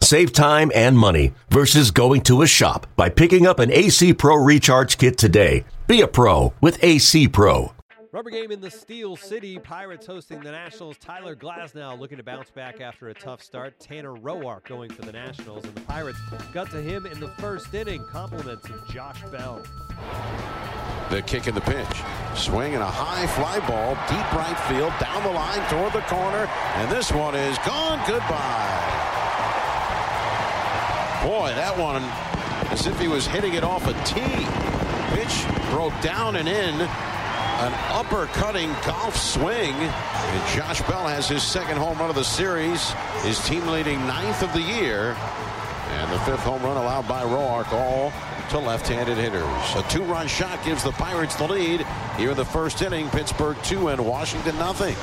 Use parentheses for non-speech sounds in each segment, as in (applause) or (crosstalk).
Save time and money versus going to a shop by picking up an AC Pro Recharge Kit today. Be a pro with AC Pro. Rubber game in the Steel City. Pirates hosting the Nationals. Tyler Glasnow looking to bounce back after a tough start. Tanner Roark going for the Nationals. And the Pirates got to him in the first inning. Compliments of Josh Bell. The kick in the pitch. Swing and a high fly ball. Deep right field. Down the line toward the corner. And this one is gone. Goodbye. Boy, that one as if he was hitting it off a tee. Pitch broke down and in. An upper-cutting golf swing. And Josh Bell has his second home run of the series. His team leading ninth of the year. And the fifth home run allowed by Roark, all to left-handed hitters. A two-run shot gives the Pirates the lead. Here in the first inning, Pittsburgh two and Washington nothing.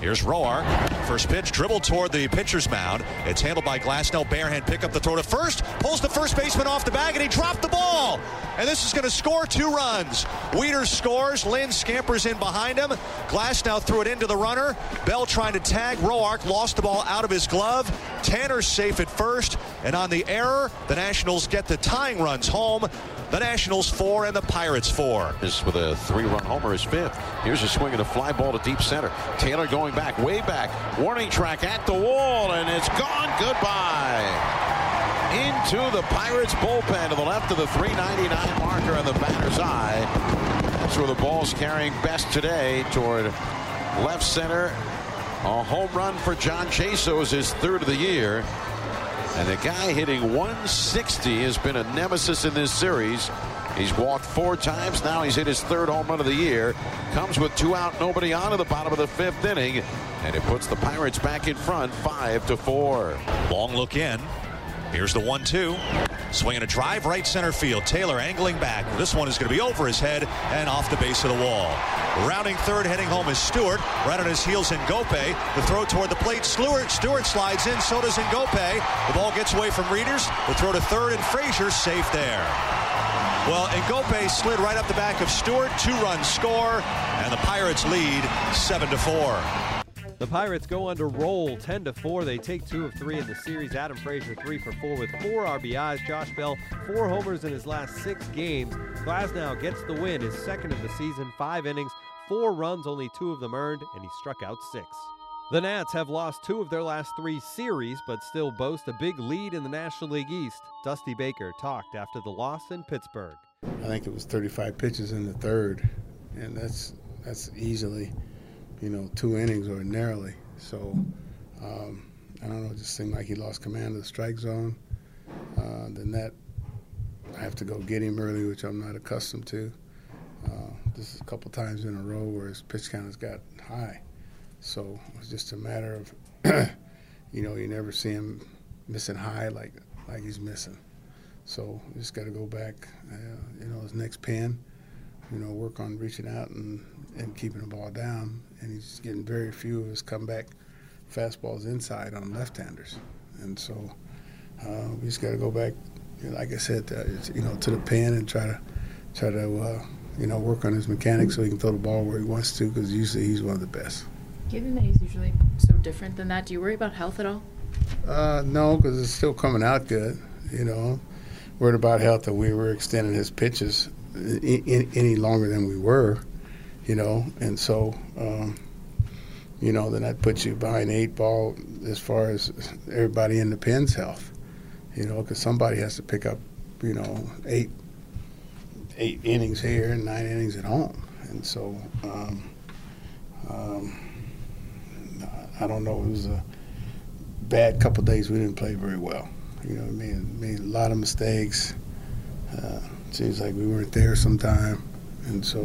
Here's Roark. First pitch, dribble toward the pitcher's mound. It's handled by Glasnow. Barehand pick up the throw to first. Pulls the first baseman off the bag, and he dropped the ball. And this is going to score two runs. Wieters scores. Lind scampers in behind him. Glasnow threw it into the runner. Bell trying to tag. Roark lost the ball out of his glove. Tanner's safe at first. And on the error, the Nationals get the tying runs home. The Nationals four and the Pirates four. This with a three-run homer is fifth. Here's a swing and a fly ball to deep center. Taylor going back, way back. Warning track at the wall, and it's gone. Goodbye. Into the Pirates bullpen to the left of the 399 marker on the batter's eye. That's where the ball's carrying best today toward left center. A home run for John Jaso is his third of the year. And the guy hitting 160 has been a nemesis in this series. He's walked four times. Now he's hit his third home run of the year. Comes with two out, nobody on at the bottom of the fifth inning. And it puts the Pirates back in front, five to four. Long look in. Here's the one two. Swinging a drive right center field. Taylor angling back. This one is going to be over his head and off the base of the wall. Rounding third, heading home is Stewart. Right on his heels Ngoepe. The throw toward the plate. Stewart, Stewart slides in. So does Ngoepe. The ball gets away from Wieters. The throw to third, and Frazier safe there. Well, Ngoepe slid right up the back of Stewart. Two-run score, and the Pirates lead seven to four. The Pirates go on to roll 10 to 4. They take two of three in the series. Adam Frazier, three for four with four RBIs. Josh Bell, four homers in his last six games. Glasnow gets the win, his second of the season, five innings, four runs, only two of them earned, and he struck out six. The Nats have lost two of their last three series, but still boast a big lead in the National League East. Dusty Baker talked after the loss in Pittsburgh. I think it was 35 pitches in the third, and that's that's easily you know, two innings ordinarily. So um, I don't know, it just seemed like he lost command of the strike zone. Uh, the net, I have to go get him early, which I'm not accustomed to. Uh, this is a couple times in a row where his pitch count has got high. So it was just a matter of, (clears throat) you know, you never see him missing high like like he's missing. So just got to go back, uh, you know, his next pin you know, work on reaching out and, and keeping the ball down. And he's getting very few of his comeback fastballs inside on left-handers. And so uh, we just got to go back, like I said, to, you know, to the pen and try to try to uh, you know work on his mechanics so he can throw the ball where he wants to. Because usually he's one of the best. Given that he's usually so different than that, do you worry about health at all? Uh, no, because it's still coming out good. You know, worried about health that we were extending his pitches any longer than we were, you know, and so, um, you know, then that puts you behind eight ball as far as everybody in the pen's health, you know, because somebody has to pick up, you know, eight eight innings here and nine innings at home, and so um, um, I don't know. It was a bad couple days. We didn't play very well. You know, made made a lot of mistakes. Uh, seems like we weren't there sometime, and so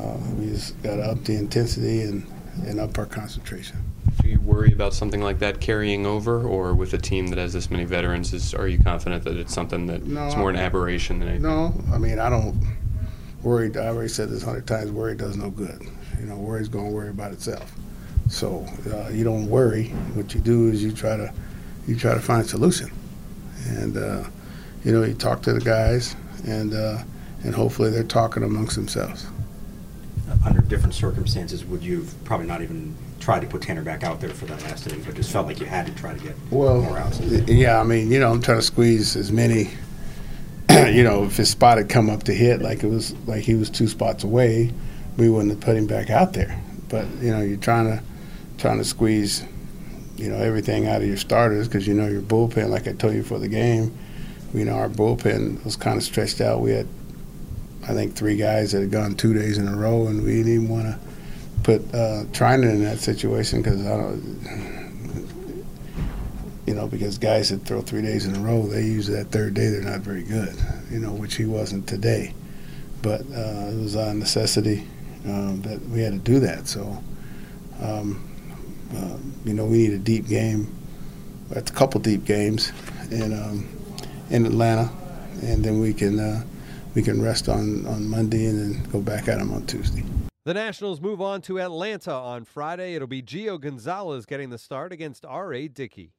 uh, we just got to up the intensity and, and up our concentration. Do you worry about something like that carrying over, or with a team that has this many veterans, is, are you confident that it's something that no, it's more an aberration than anything? No, I mean I don't worry. I already said this a hundred times. Worry does no good. You know, worry's going to worry about itself. So uh, you don't worry. What you do is you try to you try to find a solution, and uh, you know you talk to the guys, and uh, and hopefully they're talking amongst themselves. Under different circumstances, would you have probably not even tried to put Tanner back out there for that last inning, but just felt like you had to try to get Well, more outs? yeah, I mean, you know, I'm trying to squeeze as many. (clears throat) you know, if his spot had come up to hit like it was like he was two spots away, we wouldn't have put him back out there. But you know, you're trying to trying to squeeze, you know, everything out of your starters because you know your bullpen. Like I told you for the game, you know, our bullpen was kind of stretched out. We had, I think, three guys that had gone two days in a row, and we didn't even want to put uh, Treinen in that situation because I don't, you know, because guys that throw three days in a row, they usually that third day they're not very good, you know, which he wasn't today. But uh, it was a necessity um, that we had to do that. So, um, uh, you know, we need a deep game. That's a couple deep games in um, in Atlanta, and then we can uh, we can rest on on Monday and then go back at them on Tuesday. The Nationals move on to Atlanta on Friday. It'll be Gio Gonzalez getting the start against R.A. Dickey.